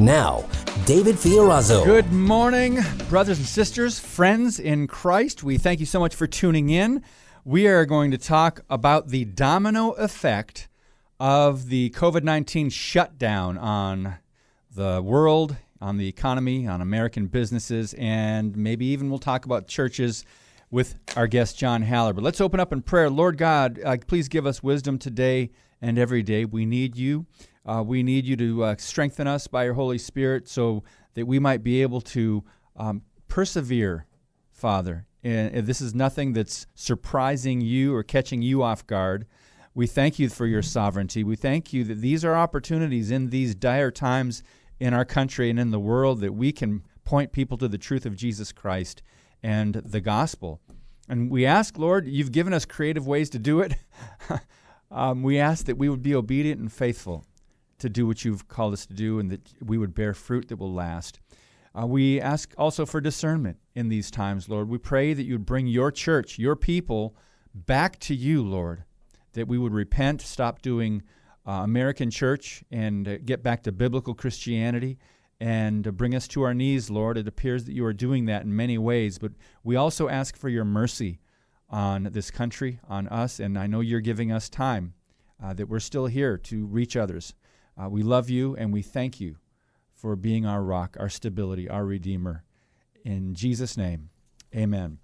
Now, David Fiorazo. Good morning, brothers and sisters, friends in Christ. We thank you so much for tuning in. We are going to talk about the domino effect of the COVID 19 shutdown on the world, on the economy, on American businesses, and maybe even we'll talk about churches with our guest, John Haller. But let's open up in prayer. Lord God, uh, please give us wisdom today and every day. We need you. Uh, we need you to uh, strengthen us by your Holy Spirit so that we might be able to um, persevere, Father. And, this is nothing that's surprising you or catching you off guard. We thank you for your sovereignty. We thank you that these are opportunities in these dire times in our country and in the world that we can point people to the truth of Jesus Christ and the gospel. And we ask, Lord, you've given us creative ways to do it. um, we ask that we would be obedient and faithful to do what you've called us to do and that we would bear fruit that will last. Uh, we ask also for discernment in these times, Lord. We pray that you would bring your church, your people, back to you, Lord, that we would repent, stop doing uh, American church, and uh, get back to biblical Christianity and bring us to our knees, Lord. It appears that you are doing that in many ways, but we also ask for your mercy on this country, on us, and I know you're giving us time, uh, that we're still here to reach others. Uh, we love you and we thank you for being our rock, our stability, our Redeemer. In Jesus' name, amen.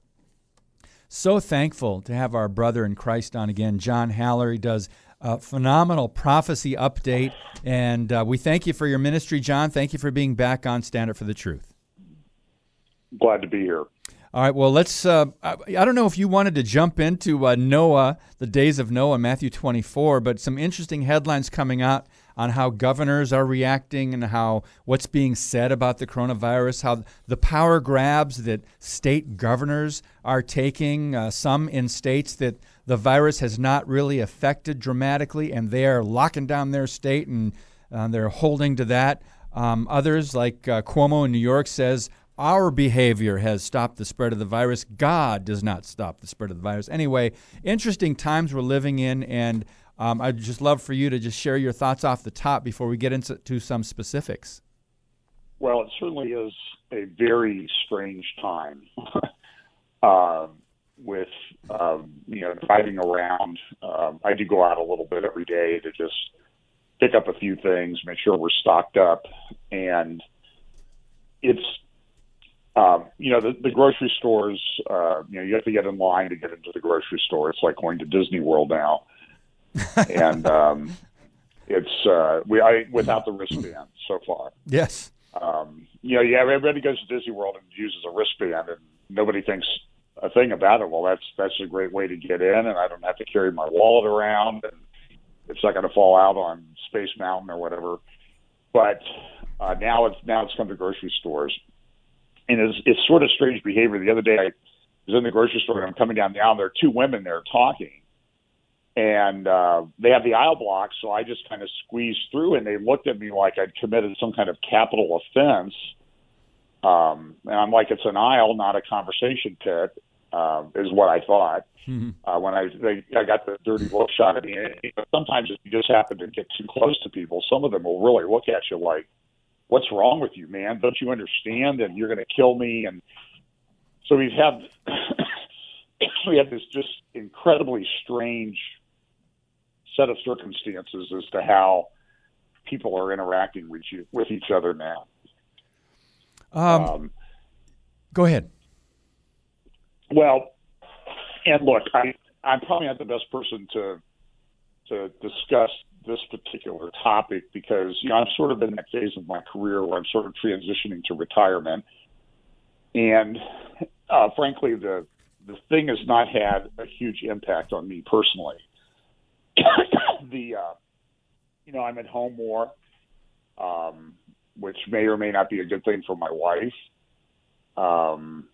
So thankful to have our brother in Christ on again, John Haller. He does a phenomenal prophecy update. And uh, we thank you for your ministry, John. Thank you for being back on Stand Up for the Truth. Glad to be here. All right, well, let's. Uh, I, don't know if you wanted to jump into uh, Noah, the days of Noah, Matthew 24, but some interesting headlines coming out on how governors are reacting and how what's being said about the coronavirus, how the power grabs that state governors are taking, uh, some in states that the virus has not really affected dramatically, and they are locking down their state and uh, they're holding to that. Um, others, like uh, Cuomo in New York, says our behavior has stopped the spread of the virus. God does not stop the spread of the virus. Anyway, interesting times we're living in, and um, I'd just love for you to just share your thoughts off the top before we get into some specifics. Well, it certainly is a very strange time. uh, with um, you know driving around, um, I do go out a little bit every day to just pick up a few things, make sure we're stocked up, and it's um, you know the, the grocery stores. Uh, you know you have to get in line to get into the grocery store. It's like going to Disney World now and um, it's uh, we I without the wristband so far. Yes. Um, you know, yeah, everybody goes to Disney World and uses a wristband, and nobody thinks a thing about it. Well, that's that's a great way to get in, and I don't have to carry my wallet around, and it's not going to fall out on Space Mountain or whatever. But uh, now it's now it's come to grocery stores, and it's it's sort of strange behavior. The other day I was in the grocery store and I'm coming down now. There are two women there talking, and uh, they have the aisle block, so I just kind of squeezed through, and they looked at me like I'd committed some kind of capital offense. Um, and I'm like, it's an aisle, not a conversation pit, uh, is what I thought. Mm-hmm. Uh, when I they, I got the dirty look shot at me. Sometimes if you just happen to get too close to people, some of them will really look at you like, "What's wrong with you, man? Don't you understand? And you're going to kill me." And so we've had we have this just incredibly strange set of circumstances as to how people are interacting with you with each other now. Um, um, go ahead. Well, and look, I I'm probably not the best person to to discuss this particular topic because you know I'm sort of in that phase of my career where I'm sort of transitioning to retirement, and uh, frankly, the the thing has not had a huge impact on me personally. the uh, you know I'm at home more. Um, which may or may not be a good thing for my wife. Um,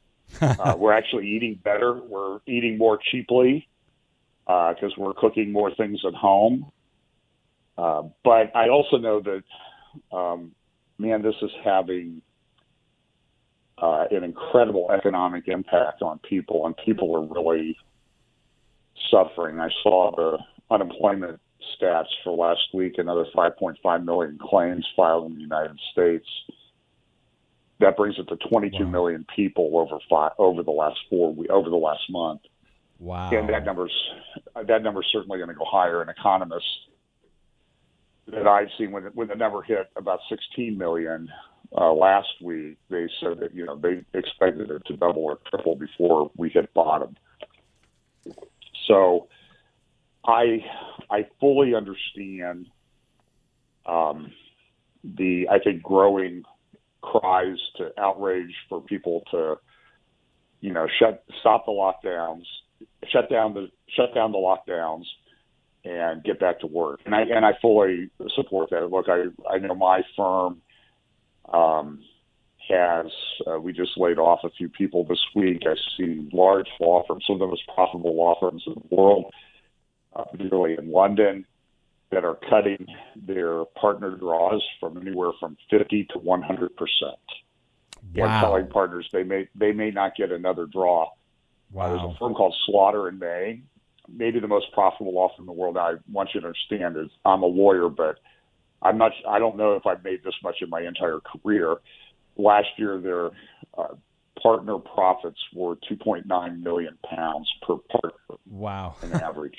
uh, we're actually eating better. We're eating more cheaply because uh, we're cooking more things at home. Uh, but I also know that, um, man, this is having uh, an incredible economic impact on people, and people are really suffering. I saw the unemployment stats for last week, another 5.5 million claims filed in the United States. That brings it to 22 wow. million people over five, over the last four over the last month. Wow! And that number's that number's certainly going to go higher. And economists that I've seen when when the number hit about 16 million uh, last week, they said that you know they expected it to double or triple before we hit bottom. So I I fully understand um, the I think growing cries to outrage for people to you know shut stop the lockdowns, shut down the shut down the lockdowns, and get back to work. And I and I fully support that. Look, I I know my firm um, has uh, we just laid off a few people this week. I see large law firms, some of the most profitable law firms in the world uh, particularly in London, that are cutting their partner draws from anywhere from 50 to 100 percent. Wow. Telling partners they may they may not get another draw. Wow. Uh, there's a firm called Slaughter and May, maybe the most profitable law firm in the world. I want you to understand is I'm a lawyer, but I'm not. I don't know if I've made this much in my entire career. Last year, their uh, partner profits were 2.9 million pounds per partner. Wow, on average.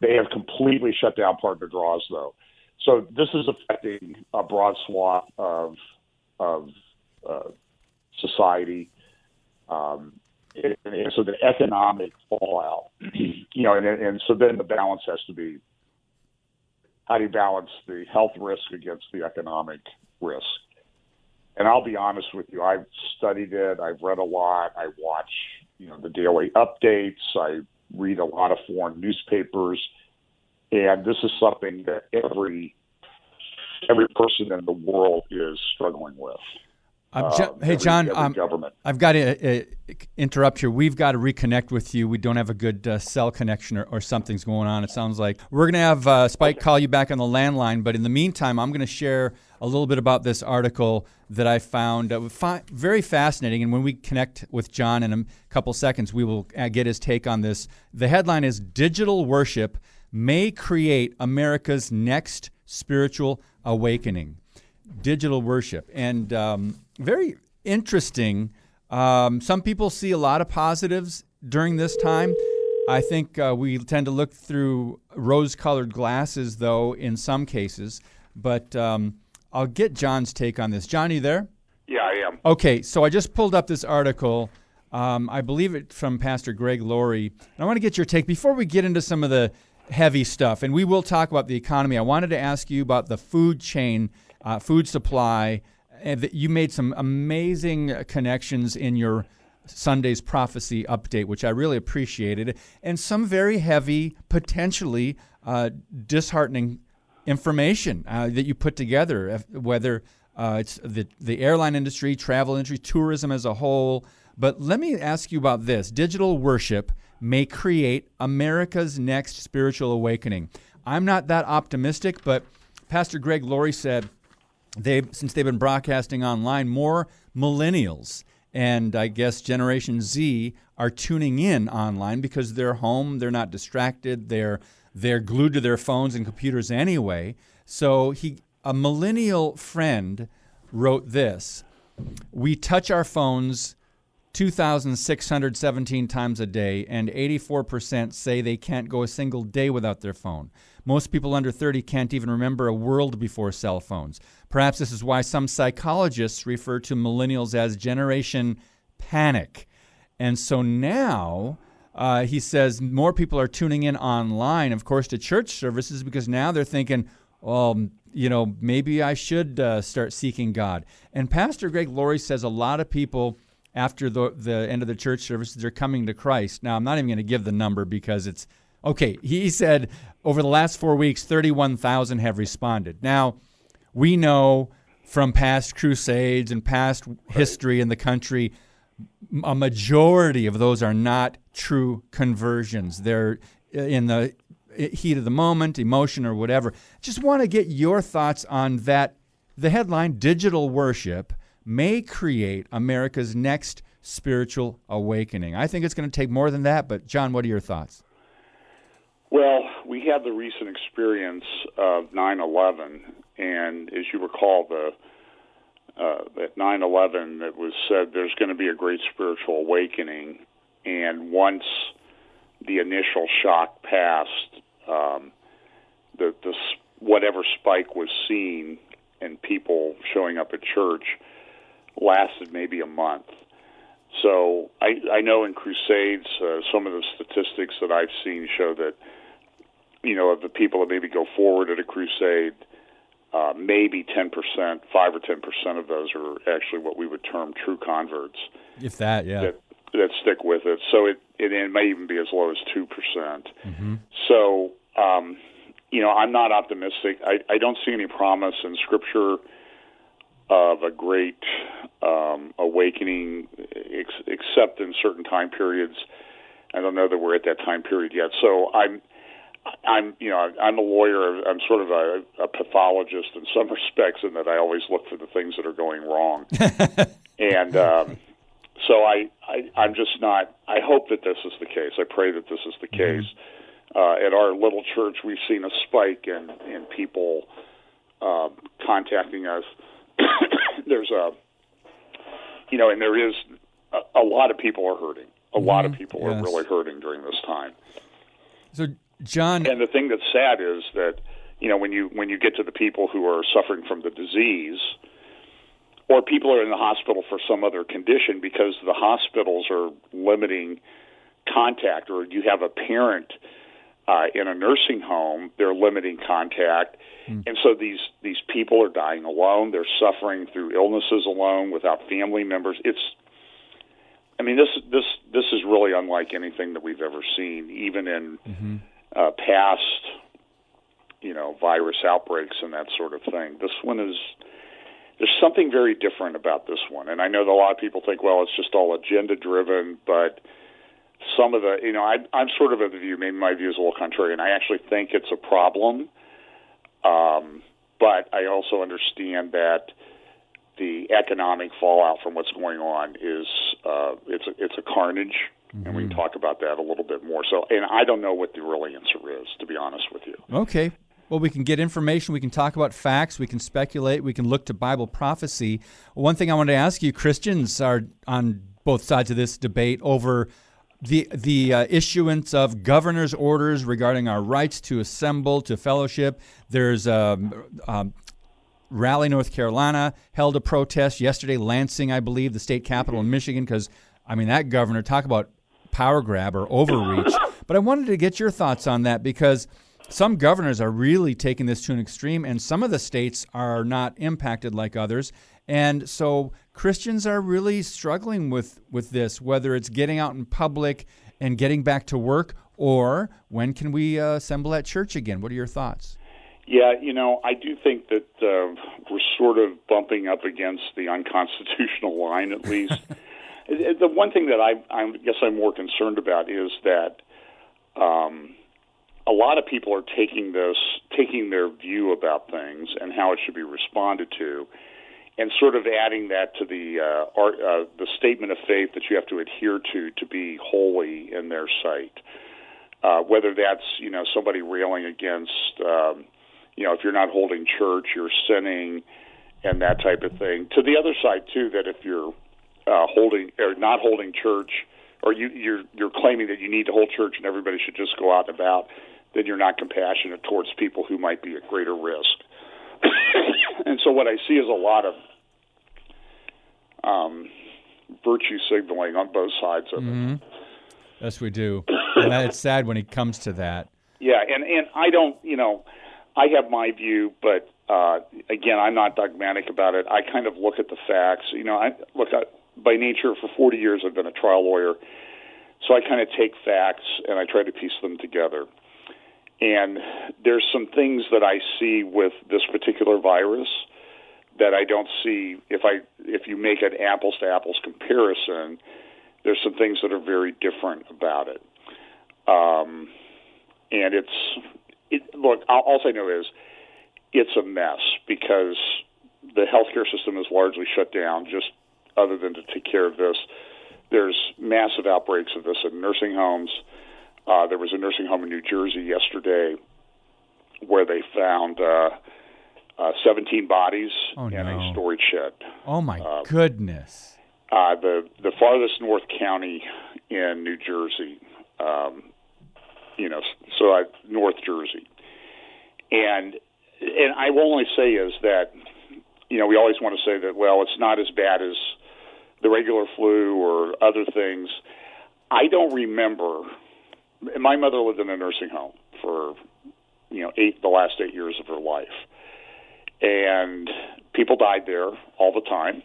They have completely shut down partner draws, though. So this is affecting a broad swath of of uh, society. Um, and, and so the economic fallout, you know, and, and so then the balance has to be how do you balance the health risk against the economic risk? And I'll be honest with you, I've studied it, I've read a lot, I watch, you know, the daily updates, I read a lot of foreign newspapers, and this is something that every every person in the world is struggling with. Uh, hey, every, John, every um, government. I've got to uh, interrupt here. We've got to reconnect with you. We don't have a good uh, cell connection or, or, something's going on. It sounds like we're going to have uh, Spike okay. call you back on the landline. But in the meantime, I'm going to share a little bit about this article that I found uh, fi- very fascinating. And when we connect with John in a couple seconds, we will uh, get his take on this. The headline is Digital Worship May Create America's Next Spiritual Awakening. Digital worship. And um, very interesting. Um, some people see a lot of positives during this time. I think uh, we tend to look through rose colored glasses, though, in some cases. But um, I'll get John's take on this. John, you there? Yeah, I am. Okay, so I just pulled up this article. Um, I believe it from Pastor Greg Laurie. And I want to get your take before we get into some of the heavy stuff. And we will talk about the economy. I wanted to ask you about the food chain, uh, food supply. And that you made some amazing connections in your Sunday's prophecy update, which I really appreciated, and some very heavy, potentially uh, disheartening information uh, that you put together, whether uh, it's the, the airline industry, travel industry, tourism as a whole. But let me ask you about this digital worship may create America's next spiritual awakening. I'm not that optimistic, but Pastor Greg Laurie said they since they've been broadcasting online, more millennials and I guess Generation Z are tuning in online because they're home, they're not distracted, they're they're glued to their phones and computers anyway. So he, a millennial friend, wrote this: "We touch our phones 2,617 times a day, and 84% say they can't go a single day without their phone. Most people under 30 can't even remember a world before cell phones. Perhaps this is why some psychologists refer to millennials as Generation Panic. And so now, uh, he says more people are tuning in online, of course, to church services because now they're thinking, well, you know, maybe I should uh, start seeking God. And Pastor Greg Laurie says a lot of people after the, the end of the church services they're coming to Christ. Now, I'm not even going to give the number because it's okay. He said over the last four weeks, 31,000 have responded. Now, we know from past crusades and past history in the country, a majority of those are not true conversions. They're in the heat of the moment, emotion, or whatever. Just want to get your thoughts on that. The headline Digital Worship may create America's next spiritual awakening. I think it's going to take more than that, but John, what are your thoughts? Well, we had the recent experience of 9 11, and as you recall, the uh, at 9 11, it was said there's going to be a great spiritual awakening. And once the initial shock passed, um, the, the whatever spike was seen and people showing up at church lasted maybe a month. So I, I know in crusades, uh, some of the statistics that I've seen show that you know of the people that maybe go forward at a crusade, uh, maybe 10%, 5 or 10% of those are actually what we would term true converts. If that, yeah. That, that stick with it. So it, it, it may even be as low as 2%. percent mm-hmm. So, um, you know, I'm not optimistic. I, I don't see any promise in Scripture of a great um, awakening, ex- except in certain time periods. I don't know that we're at that time period yet. So I'm I'm, you know, I'm a lawyer. I'm sort of a, a pathologist in some respects, in that I always look for the things that are going wrong. and um, so I, I, I'm just not. I hope that this is the case. I pray that this is the mm-hmm. case. Uh, at our little church, we've seen a spike in in people uh, contacting us. There's a, you know, and there is a, a lot of people are hurting. A lot of mm-hmm. people yes. are really hurting during this time. So John. And the thing that's sad is that you know when you when you get to the people who are suffering from the disease, or people are in the hospital for some other condition because the hospitals are limiting contact, or you have a parent uh, in a nursing home, they're limiting contact, mm. and so these these people are dying alone. They're suffering through illnesses alone without family members. It's I mean this this this is really unlike anything that we've ever seen, even in mm-hmm uh, past, you know, virus outbreaks and that sort of thing. This one is there's something very different about this one, and I know that a lot of people think, well, it's just all agenda driven, but some of the, you know, I, I'm sort of of the view, maybe my view is a little contrarian. I actually think it's a problem, um, but I also understand that the economic fallout from what's going on is uh, it's a, it's a carnage Mm-hmm. And we can mm-hmm. talk about that a little bit more. So, and I don't know what the real answer is, to be honest with you. Okay. Well, we can get information. We can talk about facts. We can speculate. We can look to Bible prophecy. One thing I want to ask you Christians are on both sides of this debate over the the uh, issuance of governor's orders regarding our rights to assemble, to fellowship. There's um, um, Raleigh, North Carolina, held a protest yesterday. Lansing, I believe, the state capital in Michigan, because I mean that governor talk about power grab or overreach. but I wanted to get your thoughts on that because some governors are really taking this to an extreme, and some of the states are not impacted like others. And so Christians are really struggling with, with this, whether it's getting out in public and getting back to work, or when can we uh, assemble at church again? What are your thoughts? Yeah, you know, I do think that uh, we're sort of bumping up against the unconstitutional line, at least. The one thing that I, I guess I'm more concerned about is that um, a lot of people are taking this, taking their view about things and how it should be responded to, and sort of adding that to the uh, art, uh, the statement of faith that you have to adhere to to be holy in their sight. Uh, whether that's you know somebody railing against um, you know if you're not holding church, you're sinning, and that type of thing. To the other side too, that if you're uh, holding or not holding church, or you, you're you're claiming that you need to hold church and everybody should just go out and about, then you're not compassionate towards people who might be at greater risk. and so what I see is a lot of um, virtue signaling on both sides of mm-hmm. it. Yes, we do. and it's sad when it comes to that. Yeah, and and I don't, you know, I have my view, but uh, again, I'm not dogmatic about it. I kind of look at the facts. You know, I look. By nature, for 40 years, I've been a trial lawyer. So I kind of take facts and I try to piece them together. And there's some things that I see with this particular virus that I don't see if I if you make an apples to apples comparison, there's some things that are very different about it. Um, and it's it, look, all, all I know is it's a mess because the healthcare system is largely shut down, just other than to take care of this. There's massive outbreaks of this in nursing homes. Uh, there was a nursing home in New Jersey yesterday where they found uh, uh, 17 bodies Oh, in no. a storage shed. Oh my goodness. Uh, the the farthest north county in New Jersey, um, you know, so uh, North Jersey, and and I will only say is that you know we always want to say that well it's not as bad as the regular flu or other things. I don't remember. My mother lived in a nursing home for you know eight the last eight years of her life, and people died there all the time.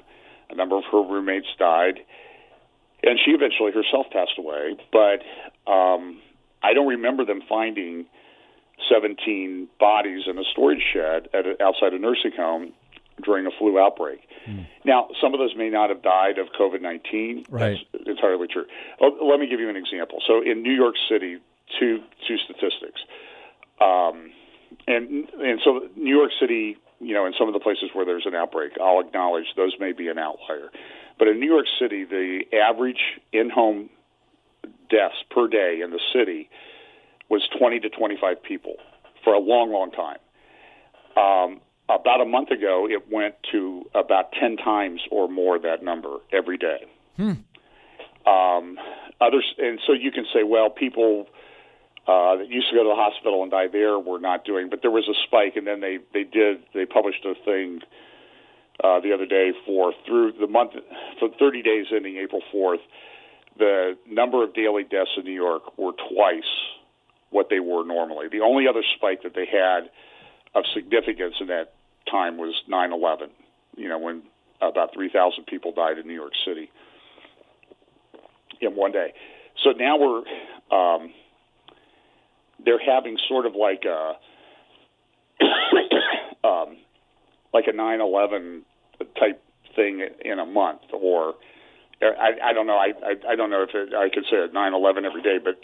A number of her roommates died, and she eventually herself passed away. But um, I don't remember them finding 17 bodies in a storage shed at a, outside a nursing home during a flu outbreak. Now, some of those may not have died of COVID 19. Right. That's entirely true. Oh, let me give you an example. So, in New York City, two two statistics. Um, and and so New York City, you know, in some of the places where there's an outbreak, I'll acknowledge those may be an outlier. But in New York City, the average in-home deaths per day in the city was 20 to 25 people for a long, long time. Um, about a month ago, it went to about 10 times or more that number every day. Um, others, and so you can say, well, people uh, that used to go to the hospital and die there were not doing, but there was a spike, and then they they did they published a thing uh, the other day for through the month for 30 days ending April 4th, the number of daily deaths in New York were twice what they were normally. The only other spike that they had of significance in that time was 9/11. You know, when about 3,000 people died in New York City in one day. So now we're um, they're having sort of like a um, like a 9/11 type thing in a month, or I, I don't know. I, I I don't know if it, I could say a 9/11 every day, but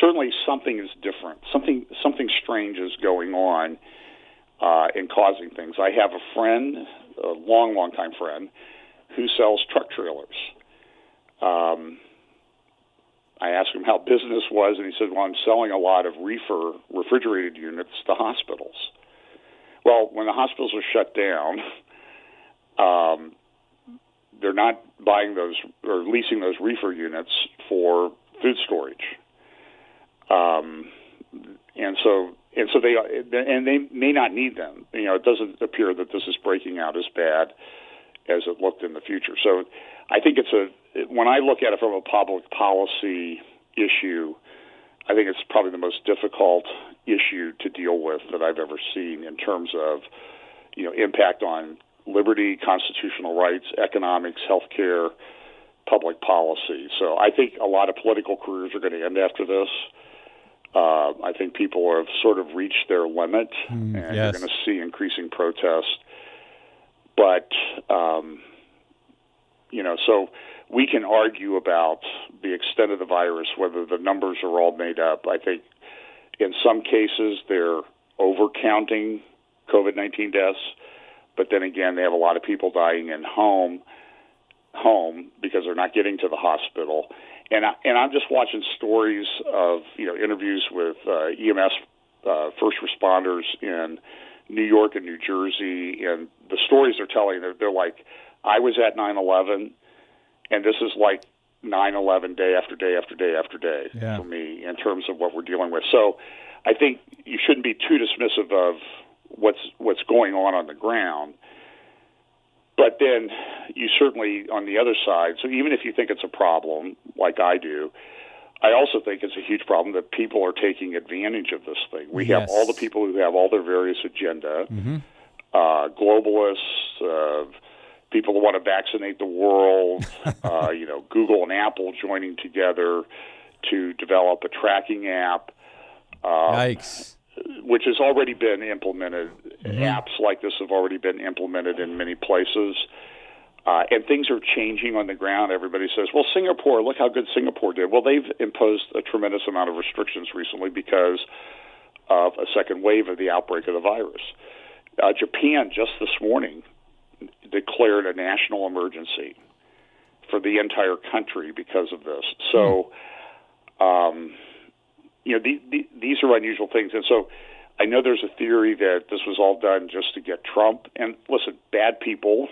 certainly something is different. Something something strange is going on uh, and causing things. I have a friend, a long, long time friend, who sells truck trailers. Um, I asked him how business was, and he said, "Well, I'm selling a lot of reefer refrigerated units to hospitals." Well, when the hospitals are shut down, um, they're not buying those or leasing those reefer units for food storage, um, and so and so they and they may not need them. You know, it doesn't appear that this is breaking out as bad as it looked in the future. So, I think it's a when I look at it from a public policy issue, I think it's probably the most difficult issue to deal with that I've ever seen in terms of you know impact on liberty, constitutional rights, economics, healthcare, public policy. So I think a lot of political careers are going to end after this. Uh, I think people have sort of reached their limit, and yes. you're going to see increasing protest. But um, you know, so we can argue about the extent of the virus, whether the numbers are all made up. I think in some cases they're overcounting COVID 19 deaths, but then again, they have a lot of people dying in home home because they're not getting to the hospital. And I, and I'm just watching stories of you know interviews with uh, EMS uh, first responders in New York and New Jersey, and the stories they're telling they're, they're like, I was at 9/11, and this is like 9/11 day after day after day after day Yeah. for me in terms of what we're dealing with. So I think you shouldn't be too dismissive of what's what's going on on the ground. But then you certainly on the other side. So even if you think it's a problem, like I do, I also think it's a huge problem that people are taking advantage of this thing. We have all the people who have all their various agenda, uh, globalists, uh, people who want to vaccinate the world, uh, you know, Google and Apple joining together to develop a tracking app Yikes. Which has already been implemented Mm-hmm. Apps like this have already been implemented in many places. Uh, and things are changing on the ground. Everybody says, well, Singapore, look how good Singapore did. Well, they've imposed a tremendous amount of restrictions recently because of a second wave of the outbreak of the virus. Uh, Japan just this morning declared a national emergency for the entire country because of this. So, um, you know, the, the, these are unusual things. And so I know there's a theory that this was all done just to get Trump. And listen, bad people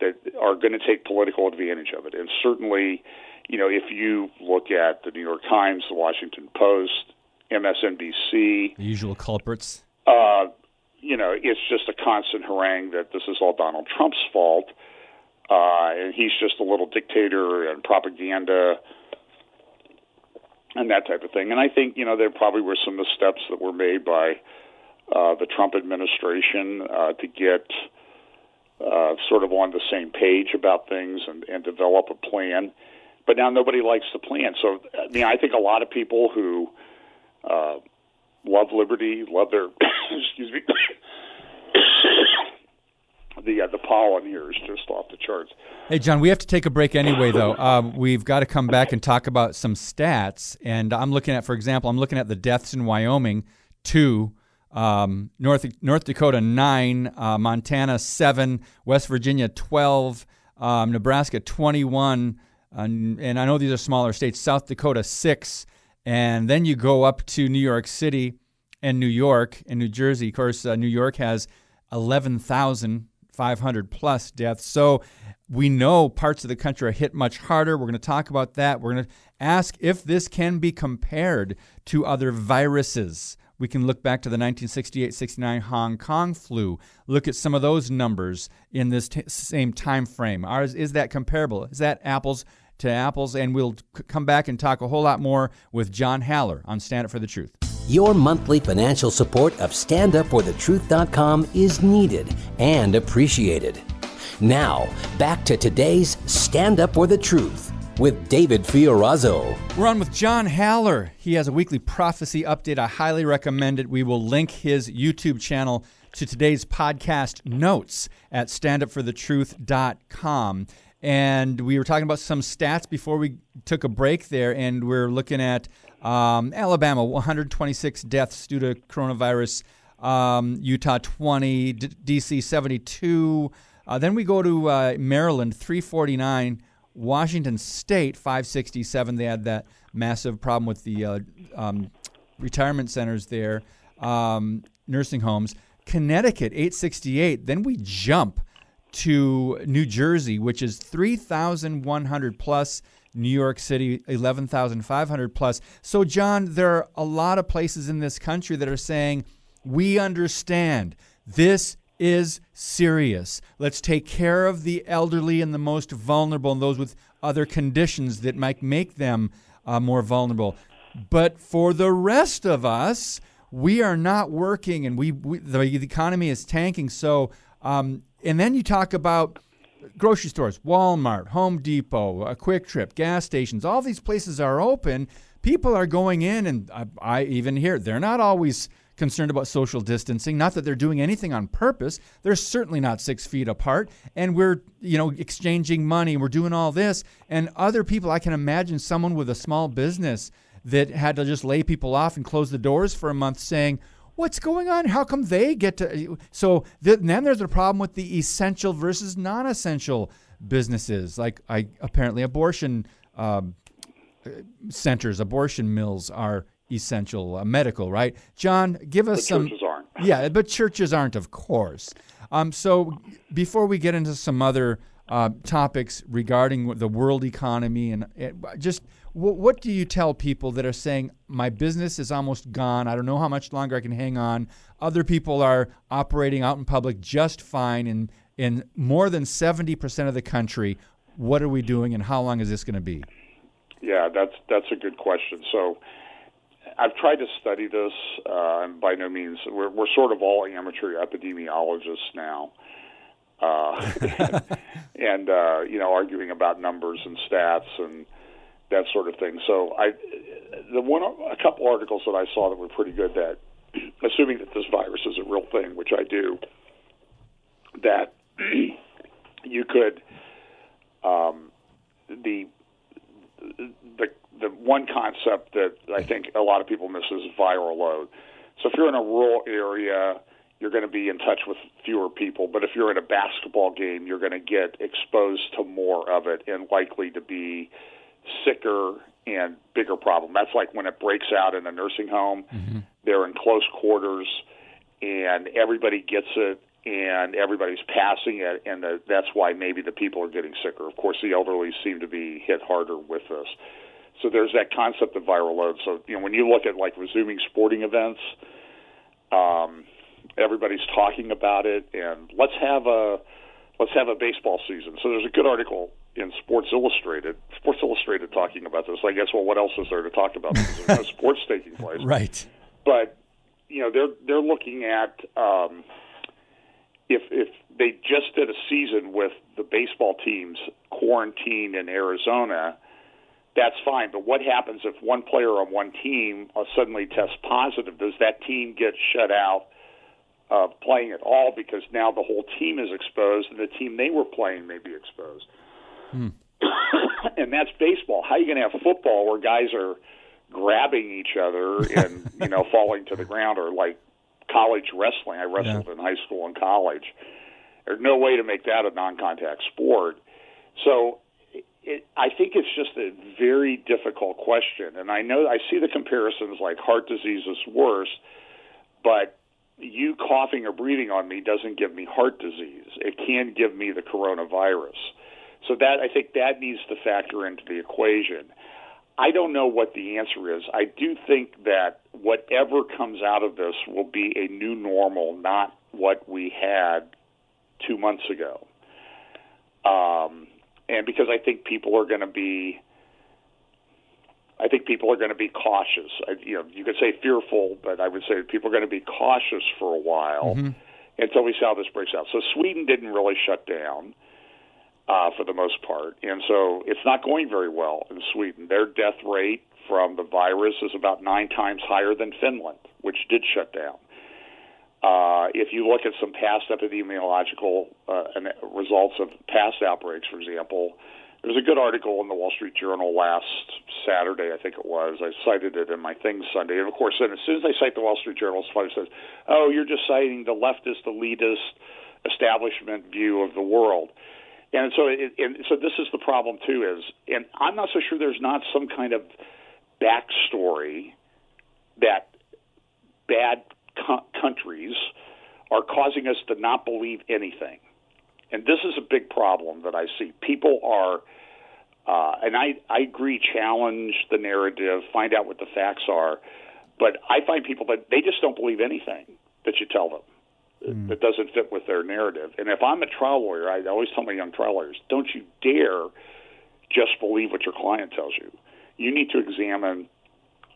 that are going to take political advantage of it. And certainly, you know, if you look at the New York Times, the Washington Post, MSNBC, the usual culprits. Uh, you know, it's just a constant harangue that this is all Donald Trump's fault, uh, and he's just a little dictator and propaganda and that type of thing. And I think you know there probably were some missteps that were made by uh, the Trump administration uh, to get uh, sort of on the same page about things and, and develop a plan. But now nobody likes the plan. So I mean, I think a lot of people who uh, love liberty, love their excuse me. The uh, the pollen here is just off the charts. Hey, John, we have to take a break anyway, though. Um, we've got to come back and talk about some stats. And I'm looking at, for example, I'm looking at the deaths in Wyoming, two, um, North North Dakota nine, uh, Montana seven, West Virginia twelve, um, Nebraska twenty one, and, and I know these are smaller states. South Dakota six, and then you go up to New York City and New York and New Jersey. Of course, uh, New York has 11,500 plus deaths. So we know parts of the country are hit much harder. We're going to talk about that. We're going to ask if this can be compared to other viruses. We can look back to the 1968 69 Hong Kong flu, look at some of those numbers in this t- same time frame. Ours, is that comparable? Is that apples to apples? And we'll c- come back and talk a whole lot more with John Haller on Stand Up for the Truth. Your monthly financial support of StandUpForTheTruth.com is needed and appreciated. Now, back to today's Stand Up for the Truth with David Fiorazo. We're on with John Haller. He has a weekly prophecy update. I highly recommend it. We will link his YouTube channel to today's podcast notes at standupforthetruth.com. And we were talking about some stats before we took a break there, and we're looking at um, Alabama, 126 deaths due to coronavirus. Um, Utah, 20. D- DC, 72. Uh, then we go to uh, Maryland, 349. Washington State, 567. They had that massive problem with the uh, um, retirement centers there, um, nursing homes. Connecticut, 868. Then we jump to New Jersey, which is 3,100 plus. New York City, 11,500 plus. So, John, there are a lot of places in this country that are saying, we understand this is serious. Let's take care of the elderly and the most vulnerable and those with other conditions that might make them uh, more vulnerable. But for the rest of us, we are not working and we, we the, economy is tanking. So, um, and then you talk about grocery stores, Walmart, Home Depot, a QuikTrip, gas stations, all these places are open. People are going in, and I, I even hear they're not always concerned about social distancing. Not that they're doing anything on purpose. They're certainly not six feet apart. And we're, you know, exchanging money. We're doing all this. And other people, I can imagine someone with a small business that had to just lay people off and close the doors for a month saying, what's going on? How come they get to? So then there's a problem with the essential versus non-essential businesses, like I apparently abortion um, centers, abortion mills are essential uh, medical, right? John, give us but some. Churches aren't. Yeah, but churches aren't, of course. Um, so before we get into some other uh, topics regarding the world economy and uh, just what do you tell people that are saying my business is almost gone? I don't know how much longer I can hang on. Other people are operating out in public just fine in in more than 70% of the country. What are we doing and how long is this going to be? Yeah, that's that's a good question. So I've tried to study this, uh, by no means we're we're sort of all amateur epidemiologists now, uh, and, and uh, you know arguing about numbers and stats and that sort of thing. So I, the one, a couple articles that I saw that were pretty good that assuming that this virus is a real thing, which I do, that you could um, the the the one concept that I think a lot of people miss is viral load. So if you're in a rural area, you're going to be in touch with fewer people. But if you're in a basketball game, you're going to get exposed to more of it and likely to be sicker and bigger problem. That's like when it breaks out in a nursing home. Mm-hmm. They're in close quarters, and everybody gets it, and everybody's passing it, and the, that's why maybe the people are getting sicker. Of course, the elderly seem to be hit harder with this. So there's that concept of viral load. So you know, when you look at like resuming sporting events, um, everybody's talking about it, and let's have a let's have a baseball season. So there's a good article in Sports Illustrated, Sports Illustrated talking about this. I guess well, what else is there to talk about? Because there's no sports taking place, right? But you know, they're they're looking at um, if if they just did a season with the baseball teams quarantined in Arizona that's fine. But what happens if one player on one team uh, suddenly tests positive? Does that team get shut out of playing at all because now the whole team is exposed and the team they were playing may be exposed? Hmm. and that's baseball. How are you going to have football where guys are grabbing each other and you know falling to the ground, or like college wrestling? I wrestled yeah. in high school and college. There's no way to make that a non-contact sport. So it, I think it's just a very difficult question, and I know I see the comparisons like heart disease is worse, but you coughing or breathing on me doesn't give me heart disease. It can give me the coronavirus. So that I think that needs to factor into the equation. I don't know what the answer is. I do think that whatever comes out of this will be a new normal, not what we had two months ago. Um, and because I think people are going to be, I think people are going to be cautious. I, you know, you could say fearful, but I would say people are going to be cautious for a while mm-hmm. until we see how this breaks out. So Sweden didn't really shut down uh, for the most part, and so it's not going very well in Sweden. Their death rate from the virus is about nine times higher than Finland, which did shut down. Uh, if you look at some past epidemiological uh, results of past outbreaks, for example, there was a good article in the Wall Street Journal last Saturday, I think it was. I cited it in my thing Sunday. And of course, then as soon as I cite the Wall Street Journal, somebody says, oh, you're just citing the leftist, elitist, establishment view of the world. And so, it, and so this is the problem too. Is and I'm not so sure there's not some kind of backstory that bad co- countries are causing us to not believe anything. And this is a big problem that I see. People are, uh, and I, I agree, challenge the narrative, find out what the facts are. But I find people that they just don't believe anything that you tell them mm. that doesn't fit with their narrative. And if I'm a trial lawyer, I always tell my young trial lawyers, don't you dare just believe what your client tells you. You need to examine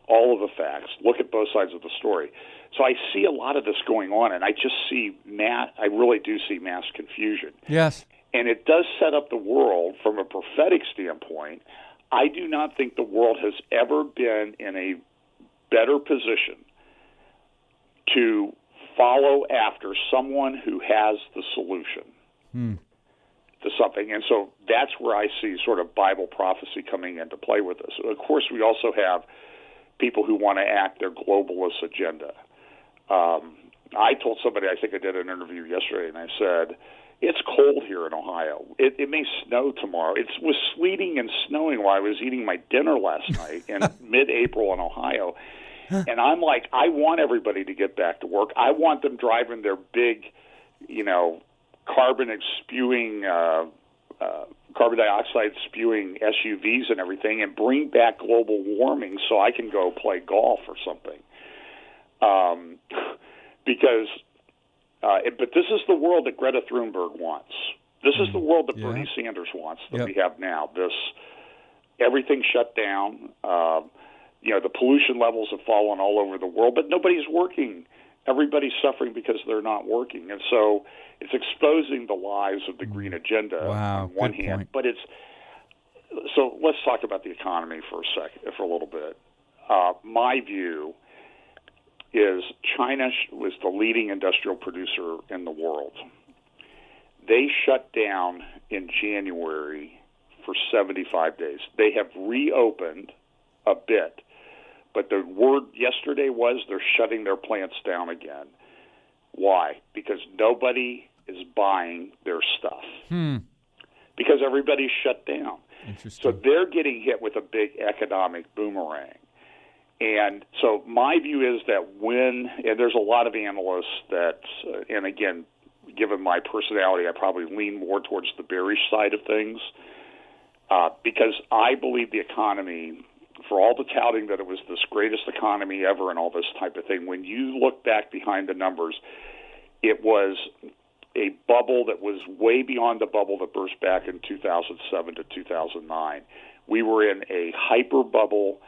all of the facts, look at both sides of the story. So I see a lot of this going on, and I just see mass. I really do see mass confusion. Yes, and it does set up the world from a prophetic standpoint. I do not think the world has ever been in a better position to follow after someone who has the solution hmm. to something. And so that's where I see sort of Bible prophecy coming into play with this. Of course, we also have people who want to act their globalist agenda. Um, I told somebody, I think I did an interview yesterday, and I said, it's cold here in Ohio. It, it may snow tomorrow. It was sleeting and snowing while I was eating my dinner last night in mid-April in Ohio. And I'm like, I want everybody to get back to work. I want them driving their big, you know, carbon spewing uh, uh, carbon dioxide spewing SUVs and everything and bring back global warming so I can go play golf or something. Um, because, uh, it, but this is the world that Greta Thunberg wants. This is the mm-hmm. world that yeah. Bernie Sanders wants that yep. we have now. This everything shut down. Uh, you know, the pollution levels have fallen all over the world, but nobody's working everybody's suffering because they're not working. And so it's exposing the lies of the green agenda wow, on one hand, point. but it's so let's talk about the economy for a second, for a little bit. Uh, my view is China was the leading industrial producer in the world. They shut down in January for 75 days. They have reopened a bit, but the word yesterday was they're shutting their plants down again. Why? Because nobody is buying their stuff. Hmm. Because everybody's shut down. Interesting. So they're getting hit with a big economic boomerang. And so my view is that when, and there's a lot of analysts that, uh, and again, given my personality, I probably lean more towards the bearish side of things uh, because I believe the economy, for all the touting that it was this greatest economy ever and all this type of thing, when you look back behind the numbers, it was a bubble that was way beyond the bubble that burst back in 2007 to 2009. We were in a hyper bubble,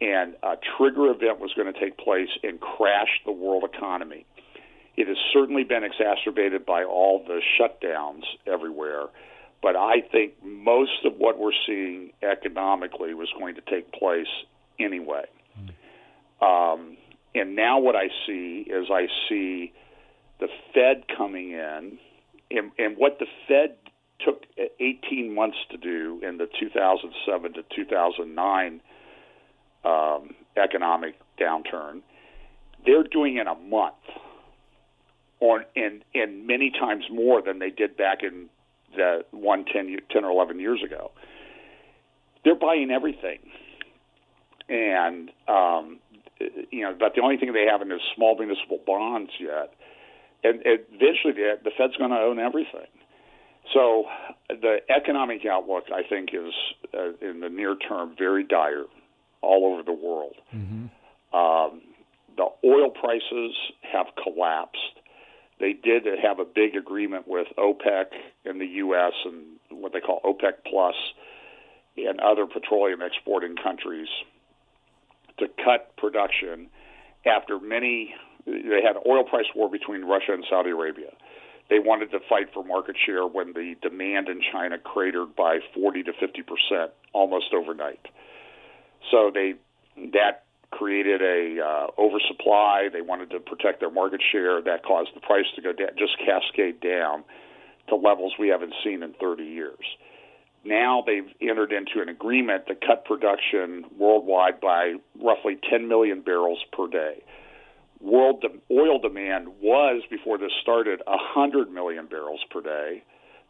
and a trigger event was going to take place and crash the world economy. It has certainly been exacerbated by all the shutdowns everywhere, but I think most of what we're seeing economically was going to take place anyway. Um, and now what I see is I see the Fed coming in, and, and what the Fed took 18 months to do in the 2007 to 2009 um, economic downturn, they're doing in a month, or and and many times more than they did back in the one 10, 10 or 11 years ago. They're buying everything, and um, you know, but the only thing they haven't is small municipal bonds yet and, eventually the, the Fed's going to own everything. So the economic outlook, I think, is uh, in the near term very dire all over the world. Mm-hmm. Um, the oil prices have collapsed. They did have a big agreement with OPEC in the U.S. and what they call OPEC Plus and other petroleum exporting countries to cut production after many they had an oil price war between Russia and Saudi Arabia. They wanted to fight for market share when the demand in China cratered by 40 to 50 percent almost overnight. So they that created a uh, oversupply. They wanted to protect their market share. That caused the price to go down, just cascade down to levels we haven't seen in 30 years. Now they've entered into an agreement to cut production worldwide by roughly 10 million barrels per day world de- oil demand was before this started 100 million barrels per day.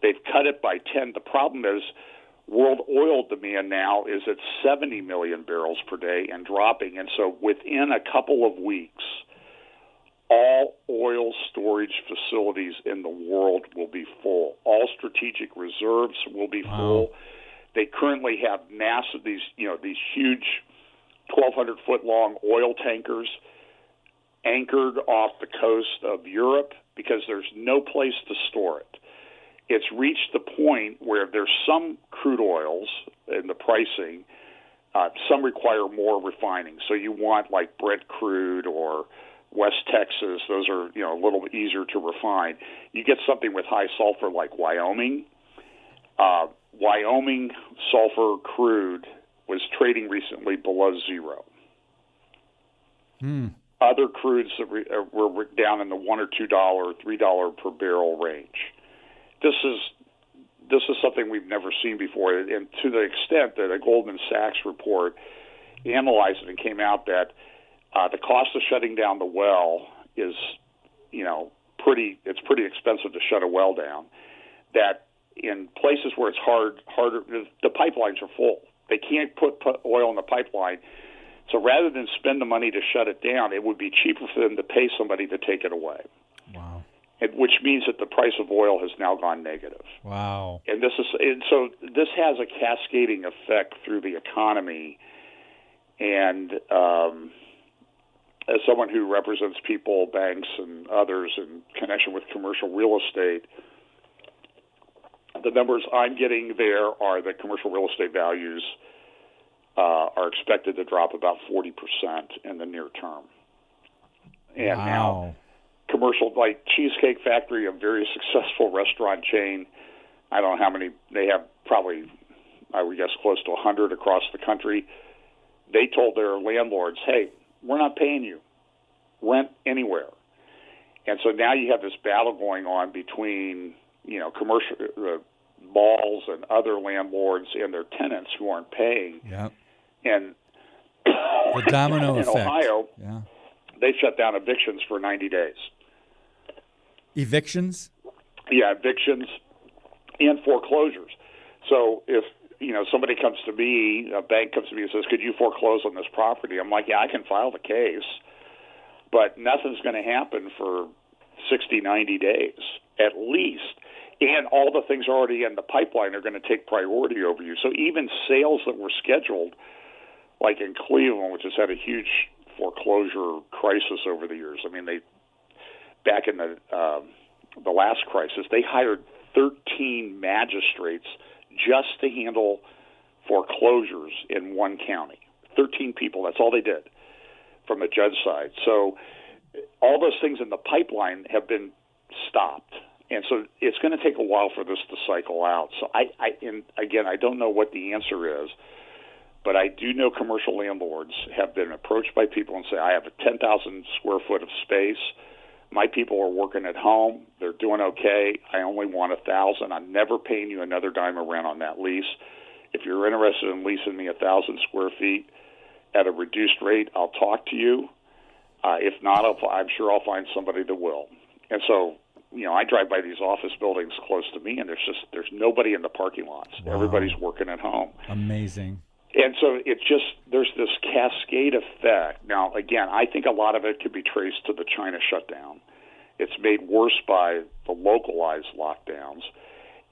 They've cut it by 10. The problem is world oil demand now is at 70 million barrels per day and dropping. And so within a couple of weeks, all oil storage facilities in the world will be full. All strategic reserves will be wow. full. They currently have massive these you know these huge 1,200 foot long oil tankers anchored off the coast of Europe because there's no place to store it. It's reached the point where there's some crude oils in the pricing, uh, some require more refining. So you want like Brent crude or West Texas; those are you know a little bit easier to refine. You get something with high sulfur like Wyoming. Uh, Wyoming sulfur crude was trading recently below zero. Hmm other crudes that re, uh, were down in the one or two dollar, three dollar per barrel range. This is this is something we've never seen before, and to the extent that a Goldman Sachs report analyzed it and came out that uh, the cost of shutting down the well is, you know, pretty. It's pretty expensive to shut a well down. That in places where it's hard, harder, the pipelines are full. They can't put oil in the pipeline so rather than spend the money to shut it down, it would be cheaper for them to pay somebody to take it away. And, which means that the price of oil has now gone negative. Wow. And this is and so this has a cascading effect through the economy. And um, as someone who represents people, banks, and others in connection with commercial real estate, the numbers I'm getting there are that commercial real estate values uh, are expected to drop about 40% in the near term. And wow. now, commercial, like Cheesecake Factory, a very successful restaurant chain, I don't know how many, they have probably, I would guess, close to 100 across the country. They told their landlords, hey, we're not paying you. rent anywhere. And so now you have this battle going on between you know commercial uh, malls and other landlords and their tenants who aren't paying. Yeah. And the domino in effect. Ohio, yeah. they shut down evictions for 90 days. Evictions? Yeah, evictions and foreclosures. So if you know somebody comes to me, a bank comes to me and says, "Could you foreclose on this property?" I'm like, "Yeah, I can file the case, but nothing's going to happen for 60, 90 days at least." And all the things already in the pipeline are going to take priority over you. So even sales that were scheduled, like in Cleveland, which has had a huge foreclosure crisis over the years. I mean, they back in the um, the last crisis, they hired 13 magistrates just to handle foreclosures in one county. 13 people, that's all they did from the judge side. So all those things in the pipeline have been stopped. And so it's going to take a while for this to cycle out. So I, I and again, I don't know what the answer is, but I do know commercial landlords have been approached by people and say, I have a 10,000 square foot of space my people are working at home. They're doing okay. I only want a thousand. I'm never paying you another dime of rent on that lease. If you're interested in leasing me a thousand square feet at a reduced rate, I'll talk to you. Uh, if not, I'll, I'm sure I'll find somebody that will. And so, you know, I drive by these office buildings close to me, and there's just there's nobody in the parking lots. Wow. Everybody's working at home. Amazing. And so it's just there's this cascade effect. Now, again, I think a lot of it could be traced to the China shutdown. It's made worse by the localized lockdowns.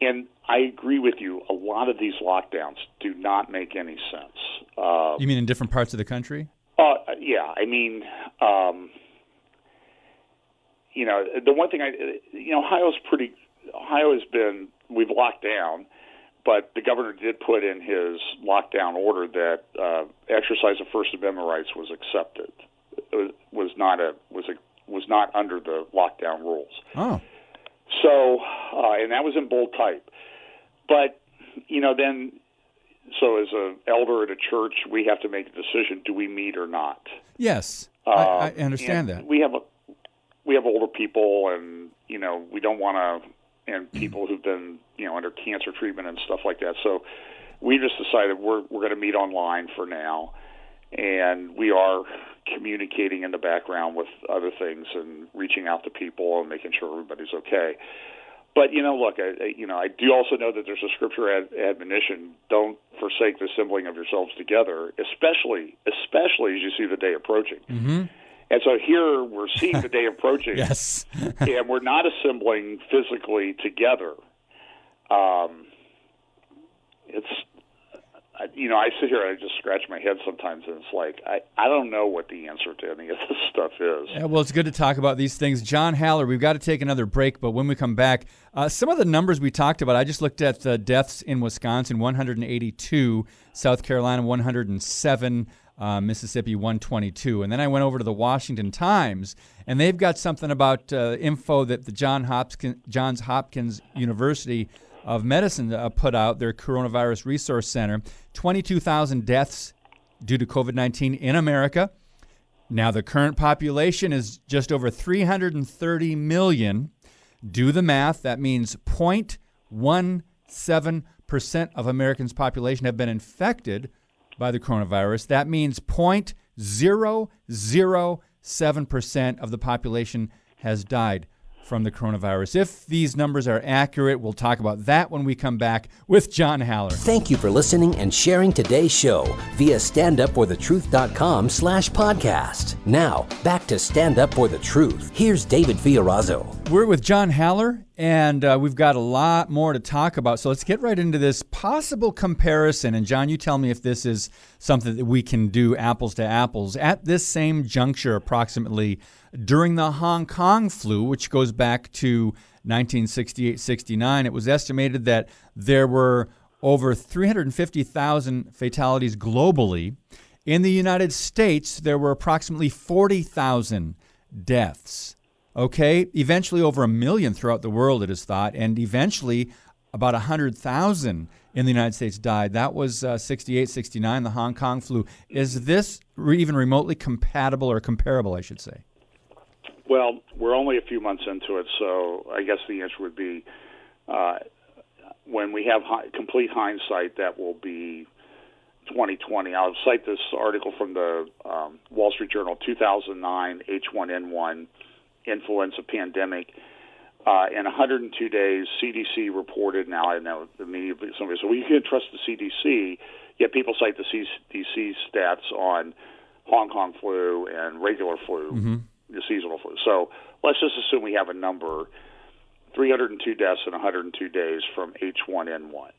And I agree with you. A lot of these lockdowns do not make any sense. Uh, you mean in different parts of the country? Uh, yeah, I mean, um, you know, the one thing I, you know, Ohio's pretty. Ohio has been we've locked down, but the governor did put in his lockdown order that uh, exercise of First Amendment rights was accepted. It was, was not a was a was not under the lockdown rules. Oh. So, uh, and that was in bold type. But, you know, then, so as an elder at a church, we have to make a decision: do we meet or not? Yes, uh, I, I, understand that. We have a, we have older people, and you know, we don't want to, and people who've been, you know, under cancer treatment and stuff like that. So, we just decided we're we're going to meet online for now, and we are communicating in the background with other things and reaching out to people and making sure everybody's okay. But you know, look, I, you know, I do also know that there's a scripture ad- admonition: don't forsake the assembling of yourselves together, especially, especially as you see the day approaching. Mm-hmm. And so here we're seeing the day approaching, yes, and we're not assembling physically together. Um, it's you know, I sit here and I just scratch my head sometimes, and it's like I, I don't know what the answer to any of this stuff is. Yeah, well, it's good to talk about these things. John Haller, we've got to take another break, but when we come back, uh, some of the numbers we talked about, I just looked at the deaths in Wisconsin 182, South Carolina 107. Uh, Mississippi 122. And then I went over to the Washington Times, and they've got something about uh, info that the John Hopkins, Johns Hopkins University of Medicine uh, put out, their Coronavirus Resource Center, 22,000 deaths due to COVID 19 in America. Now, the current population is just over 330 million. Do the math. That means 0.17% of Americans' population have been infected by the coronavirus. That means 0.007% of the population has died from the coronavirus. If these numbers are accurate, we'll talk about that when we come back with John Haller. Thank you for listening and sharing today's show via standupforthetruth.com slash podcast. Now, back to Stand Up For The Truth. Here's David Fiorazo. We're with John Haller, and uh, we've got a lot more to talk about. So let's get right into this possible comparison. And John, you tell me if this is something that we can do apples to apples. At this same juncture, approximately during the Hong Kong flu, which goes back to 1968 69, it was estimated that there were over 350,000 fatalities globally. In the United States, there were approximately 40,000 deaths. Okay, eventually over a million throughout the world, it is thought, and eventually about 100,000 in the United States died. That was uh, 68, 69, the Hong Kong flu. Is this re- even remotely compatible or comparable, I should say? Well, we're only a few months into it, so I guess the answer would be uh, when we have hi- complete hindsight, that will be 2020. I'll cite this article from the um, Wall Street Journal 2009 H1N1 influenza pandemic. Uh, in 102 days, CDC reported. Now I know immediately somebody said, "Well, you can't trust the CDC." Yet people cite the CDC stats on Hong Kong flu and regular flu, mm-hmm. The seasonal flu. So let's just assume we have a number: 302 deaths in 102 days from H1N1.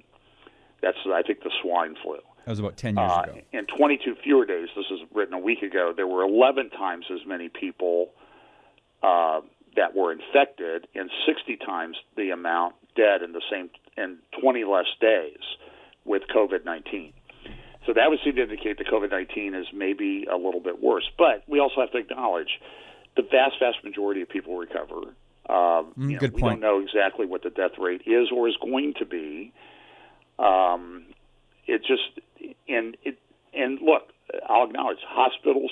That's I think the swine flu. That was about 10 years uh, ago. In 22 fewer days, this was written a week ago, there were 11 times as many people uh, that were infected and 60 times the amount dead in the same in 20 less days with COVID-19. So that would seem to indicate that COVID-19 is maybe a little bit worse. But we also have to acknowledge the vast, vast majority of people recover. Um, mm, you know, good we point. don't know exactly what the death rate is or is going to be. Um, it just and it and look, I'll acknowledge hospitals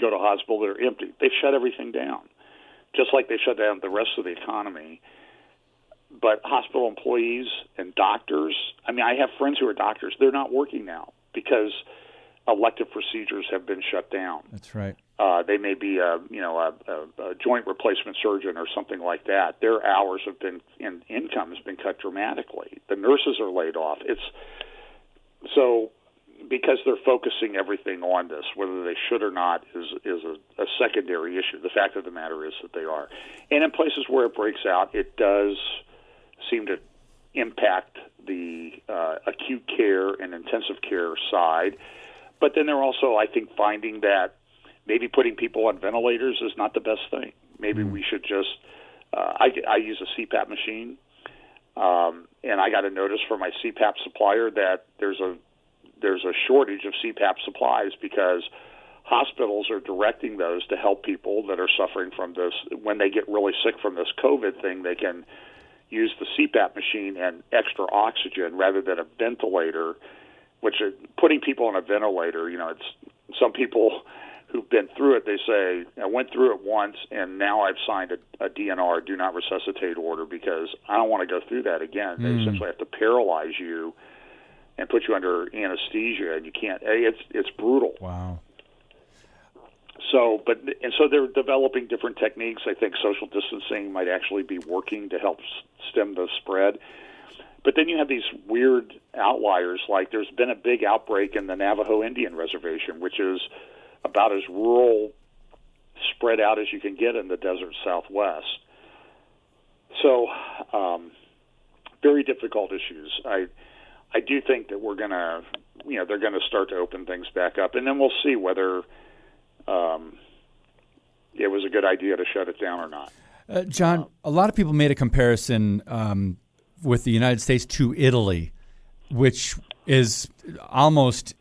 go to hospital they're empty. They've shut everything down, just like they shut down the rest of the economy. But hospital employees and doctors, I mean, I have friends who are doctors. They're not working now because elective procedures have been shut down. That's right. Uh, they may be a you know a, a, a joint replacement surgeon or something like that. Their hours have been and income has been cut dramatically. The nurses are laid off. It's so because they're focusing everything on this, whether they should or not is is a, a secondary issue. The fact of the matter is that they are, and in places where it breaks out, it does seem to impact the uh, acute care and intensive care side. But then they're also, I think, finding that maybe putting people on ventilators is not the best thing. Maybe mm. we should just. Uh, I, I use a CPAP machine, um, and I got a notice from my CPAP supplier that there's a there's a shortage of CPAP supplies because hospitals are directing those to help people that are suffering from this. When they get really sick from this COVID thing, they can use the CPAP machine and extra oxygen rather than a ventilator. Which is, putting people on a ventilator, you know, it's some people who've been through it. They say I went through it once, and now I've signed a, a DNR, do not resuscitate order, because I don't want to go through that again. Mm. They hmm. essentially have to paralyze you and put you under anesthesia, and you can't. It's it's brutal. Wow. So, but and so they're developing different techniques. I think social distancing might actually be working to help stem the spread. But then you have these weird outliers, like there's been a big outbreak in the Navajo Indian Reservation, which is about as rural, spread out as you can get in the desert Southwest. So, um, very difficult issues. I I do think that we're going to, you know, they're going to start to open things back up, and then we'll see whether um, it was a good idea to shut it down or not. Uh, John, a lot of people made a comparison um, with the United States to Italy, which is almost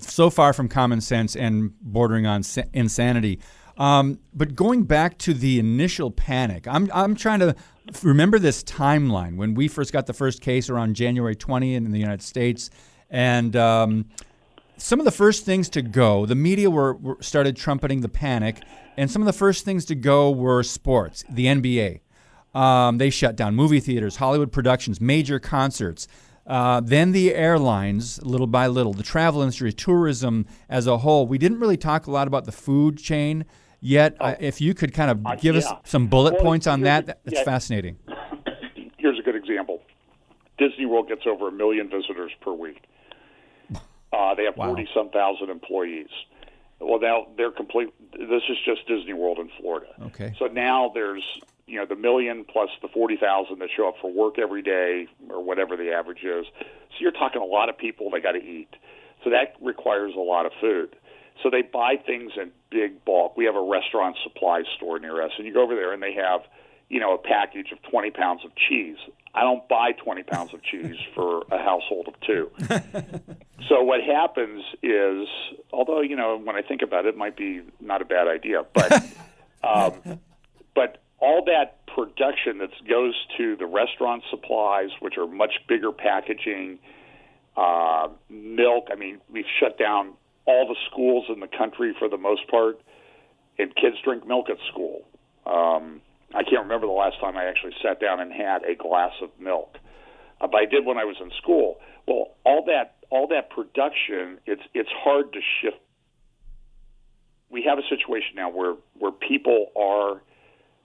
so far from common sense and bordering on insanity. Um, but going back to the initial panic, I'm, I'm trying to remember this timeline when we first got the first case around January 20 in the United States. And um, some of the first things to go, the media were, were, started trumpeting the panic, and some of the first things to go were sports, the NBA. Um, they shut down movie theaters, Hollywood productions, major concerts. Uh, then the airlines, little by little, the travel industry, tourism as a whole. We didn't really talk a lot about the food chain yet. Oh, uh, if you could kind of uh, give yeah. us some bullet well, points on that, that's yeah. fascinating. Here's a good example Disney World gets over a million visitors per week. Uh, they have 40 wow. some thousand employees. Well, now they're complete. This is just Disney World in Florida. Okay. So now there's you know the million plus the forty thousand that show up for work every day or whatever the average is. So you're talking a lot of people they got to eat. So that requires a lot of food. So they buy things in big bulk. We have a restaurant supply store near us, and you go over there and they have you know a package of 20 pounds of cheese. I don't buy 20 pounds of cheese for a household of two. so what happens is, although you know when I think about it, it might be not a bad idea, but um, but all that production that goes to the restaurant supplies, which are much bigger packaging, uh, milk. I mean, we've shut down all the schools in the country for the most part, and kids drink milk at school. Um, I can't remember the last time I actually sat down and had a glass of milk, uh, but I did when I was in school. Well, all that all that production, it's it's hard to shift. We have a situation now where where people are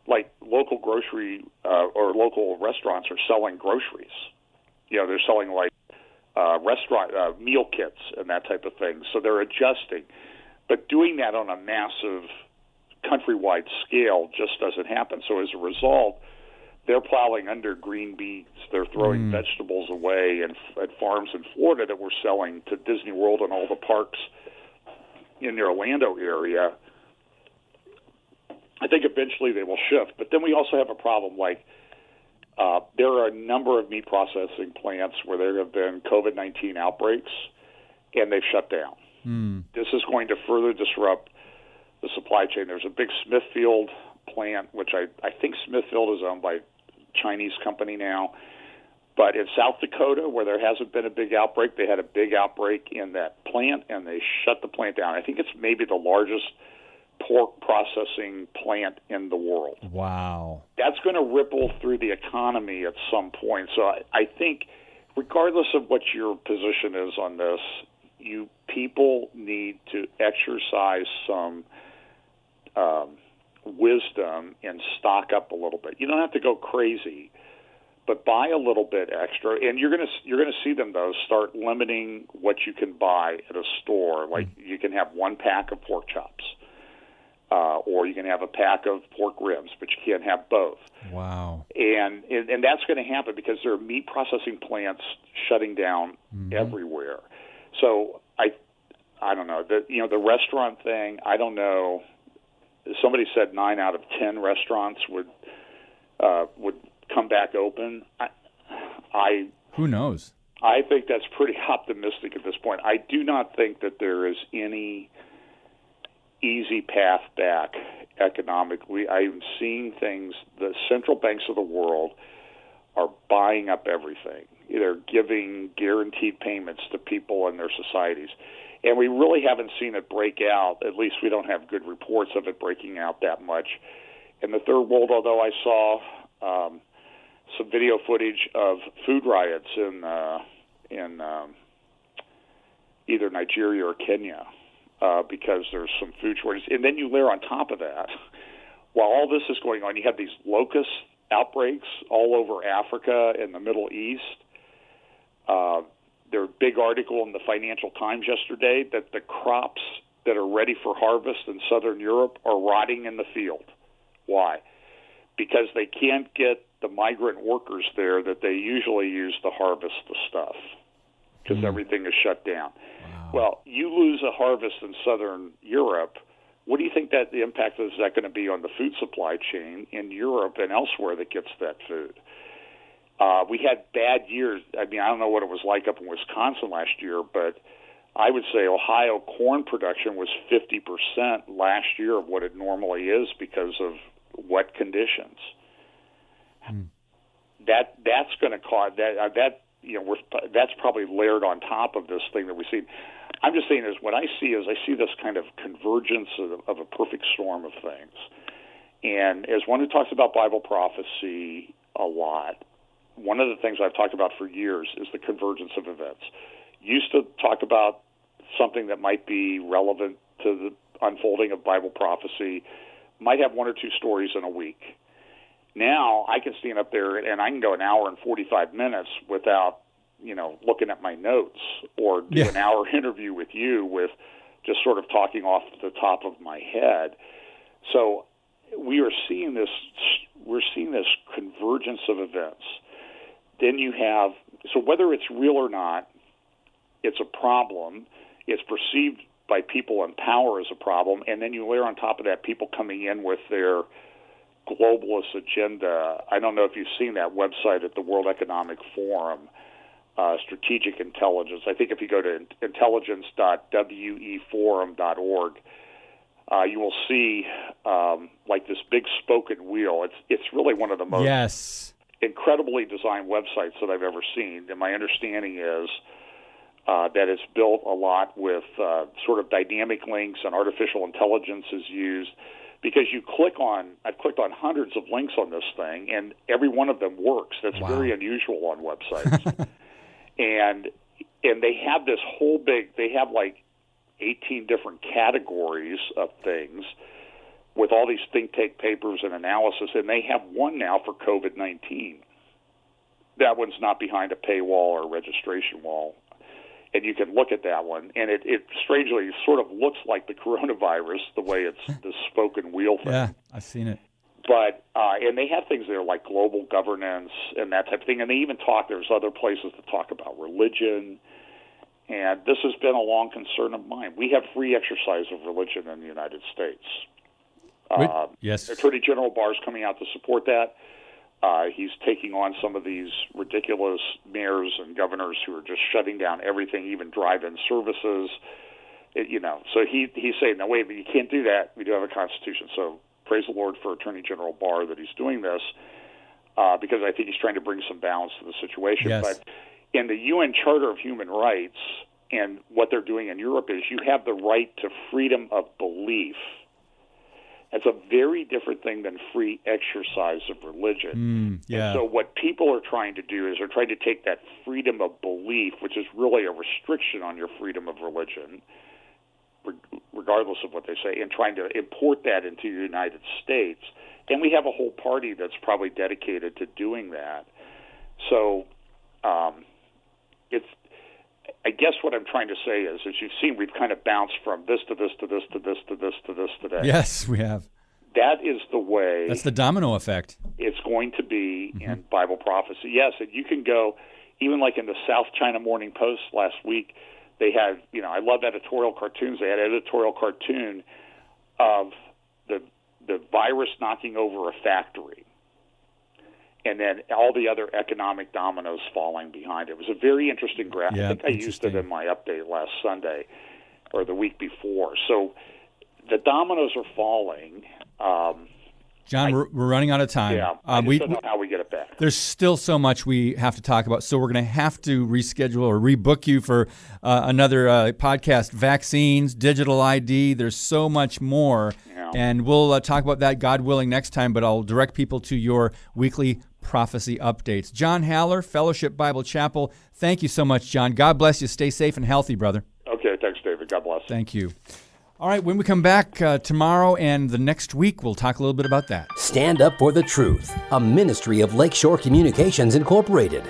like local grocery uh, or local restaurants are selling groceries. You know, they're selling like uh, restaurant uh, meal kits and that type of thing. So they're adjusting, but doing that on a massive countrywide scale just doesn't happen. So as a result, they're plowing under green beans. They're throwing mm. vegetables away and at farms in Florida that we're selling to Disney World and all the parks in the Orlando area. I think eventually they will shift. But then we also have a problem like uh, there are a number of meat processing plants where there have been COVID 19 outbreaks and they've shut down. Mm. This is going to further disrupt the supply chain. There's a big Smithfield plant, which I, I think Smithfield is owned by Chinese company now. But in South Dakota, where there hasn't been a big outbreak, they had a big outbreak in that plant and they shut the plant down. I think it's maybe the largest pork processing plant in the world. Wow. That's going to ripple through the economy at some point. So I, I think, regardless of what your position is on this, you people need to exercise some um, wisdom and stock up a little bit. You don't have to go crazy, but buy a little bit extra. And you're gonna you're gonna see them though start limiting what you can buy at a store. Like mm. you can have one pack of pork chops. Uh, or you can have a pack of pork ribs, but you can't have both. Wow! And and, and that's going to happen because there are meat processing plants shutting down mm-hmm. everywhere. So I, I don't know the you know the restaurant thing. I don't know somebody said nine out of ten restaurants would uh, would come back open. I, I who knows. I think that's pretty optimistic at this point. I do not think that there is any easy path back economically. I'm seeing things. The central banks of the world are buying up everything. They're giving guaranteed payments to people and their societies and we really haven't seen it break out. At least we don't have good reports of it breaking out that much. In the third world, although I saw um, some video footage of food riots in uh, in um, either Nigeria or Kenya uh, because there's some food shortages, and then you layer on top of that, while all this is going on, you have these locust outbreaks all over Africa and the Middle East. Uh, their big article in the Financial Times yesterday that the crops that are ready for harvest in southern Europe are rotting in the field. Why? Because they can't get the migrant workers there that they usually use to harvest the stuff because mm. everything is shut down. Well, you lose a harvest in southern Europe. What do you think that the impact is that going to be on the food supply chain in Europe and elsewhere that gets that food? Uh, we had bad years. I mean, I don't know what it was like up in Wisconsin last year, but I would say Ohio corn production was 50% last year of what it normally is because of wet conditions. Hmm. That that's going to cause that uh, that you know we're, that's probably layered on top of this thing that we see. I'm just saying is what I see is I see this kind of convergence of, of a perfect storm of things. And as one who talks about Bible prophecy a lot, one of the things I've talked about for years is the convergence of events. Used to talk about something that might be relevant to the unfolding of Bible prophecy, might have one or two stories in a week. Now I can stand up there and I can go an hour and 45 minutes without, you know, looking at my notes or do yeah. an hour interview with you with just sort of talking off the top of my head. So we are seeing this we're seeing this convergence of events then you have so whether it's real or not, it's a problem. It's perceived by people in power as a problem, and then you layer on top of that people coming in with their globalist agenda. I don't know if you've seen that website at the World Economic Forum, uh, Strategic Intelligence. I think if you go to intelligence.weforum.org, uh, you will see um, like this big spoken wheel. It's it's really one of the most yes incredibly designed websites that I've ever seen. And my understanding is uh, that it's built a lot with uh, sort of dynamic links and artificial intelligence is used because you click on I've clicked on hundreds of links on this thing and every one of them works. That's Wow. very unusual on websites. and and they have this whole big they have like 18 different categories of things with all these think tank papers and analysis and they have one now for COVID-19. That one's not behind a paywall or registration wall and you can look at that one, and it, it strangely sort of looks like the coronavirus, the way it's the spoken wheel thing. Yeah, I've seen it. But uh, and they have things there like global governance and that type of thing, and they even talk. There's other places that talk about religion, and this has been a long concern of mine. We have free exercise of religion in the United States. Wait, Uh, yes. Attorney General Barr's coming out to support that. Uh, he's taking on some of these ridiculous mayors and governors who are just shutting down everything, even drive-in services. It, you know, so he he's saying, "No, wait, but you can't do that. We do have a constitution." So praise the Lord for Attorney General Barr that he's doing this, uh, because I think he's trying to bring some balance to the situation. Yes. But in the UN Charter of Human Rights and what they're doing in Europe is you have the right to freedom of belief. That's a very different thing than free exercise of religion. Mm, yeah. So what people are trying to do is they're trying to take that freedom of belief, which is really a restriction on your freedom of religion, re- regardless of what they say, and trying to import that into the United States. And we have a whole party that's probably dedicated to doing that. So um, it's I guess what I'm trying to say is, as you've seen, we've kind of bounced from this to this to this to this to this to this today. yes, we have. That is the way That's the domino effect. it's going to be Mm-hmm. in Bible prophecy. Yes, and you can go even like in the South China Morning Post last week. They had, you know, I love editorial cartoons. They had an editorial cartoon of the the virus knocking over a factory, and then all the other economic dominoes falling behind it. It was a very interesting graph. Yeah, I think I used it in my update last Sunday or the week before. So the dominoes are falling. Um, John, we're, we're running out of time. yeah, I Um, we, don't know how we get it back. there's still so much we have to talk about, so we're going to have to reschedule or rebook you for uh, another uh, podcast. Vaccines, digital ID. There's so much more, Yeah. and we'll uh, talk about that, God willing, next time. But I'll direct people to your weekly prophecy updates. John Haller, Fellowship Bible Chapel. Thank you so much, John. God bless you. Stay safe and healthy, brother. Okay, thanks, David. God bless. Thank you. All right, when we come back uh, tomorrow and the next week, we'll talk a little bit about that. Stand Up for the Truth, a ministry of Lakeshore Communications Incorporated.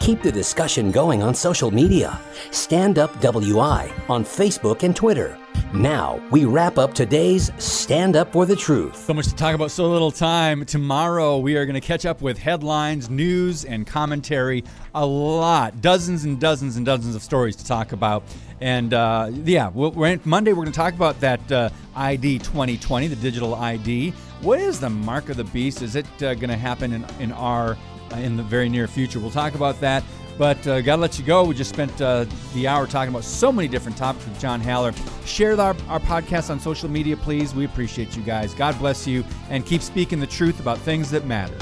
Keep the discussion going on social media. Stand Up WI on Facebook and Twitter. Now, we wrap up today's Stand Up for the Truth. So much to talk about, so little time. Tomorrow, we are going to catch up with headlines, news, and commentary. A lot, dozens and dozens and dozens of stories to talk about. And uh, yeah, we'll, we're, Monday, we're going to talk about that uh, ID 2020, the digital ID. What is the mark of the beast? Is it uh, going to happen in, in our uh, in the very near future? We'll talk about that. But uh, gotta let you go. We just spent uh, the hour talking about so many different topics with John Haller. Share our, our podcast on social media, please. We appreciate you guys. God bless you, and keep speaking the truth about things that matter.